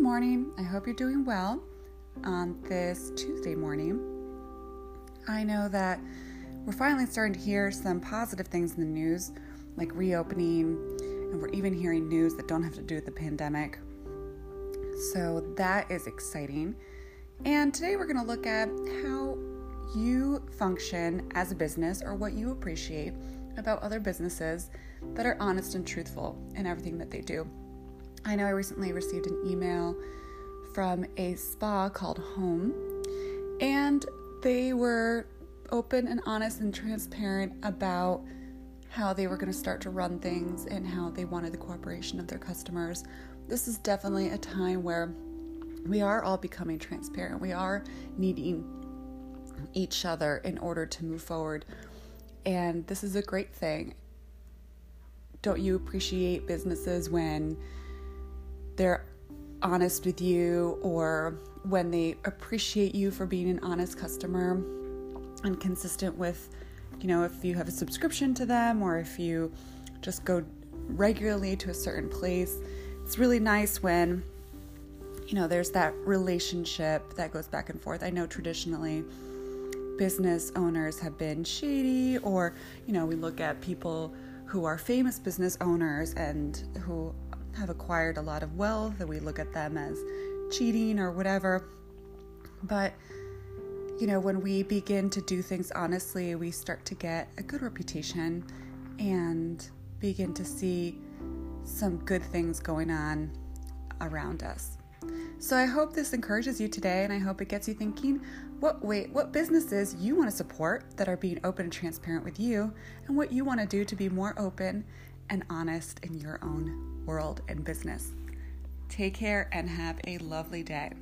morning. I hope you're doing well on this Tuesday morning. I know that we're finally starting to hear some positive things in the news, like reopening, and we're even hearing news that don't have to do with the pandemic. So that is exciting. And today we're going to look at how you function as a business or what you appreciate about other businesses that are honest and truthful in everything that they do. I know I recently received an email from a spa called Home, and they were open and honest and transparent about how they were going to start to run things and how they wanted the cooperation of their customers. This is definitely a time where we are all becoming transparent. We are needing each other in order to move forward. And this is a great thing. Don't you appreciate businesses when they're honest with you or when they appreciate you for being an honest customer and consistent with, you know, if you have a subscription to them or if you just go regularly to a certain place. It's really nice when, you know, there's that relationship that goes back and forth. I know traditionally business owners have been shady, or, you know, we look at people who are famous business owners and who have acquired a lot of wealth and we look at them as cheating or whatever. But, you know, when we begin to do things honestly, we start to get a good reputation and begin to see some good things going on around us. So I hope this encourages you today and I hope it gets you thinking what wait, what businesses you want to support that are being open and transparent with you and what you want to do to be more open and honest in your own world and business. Take care and have a lovely day.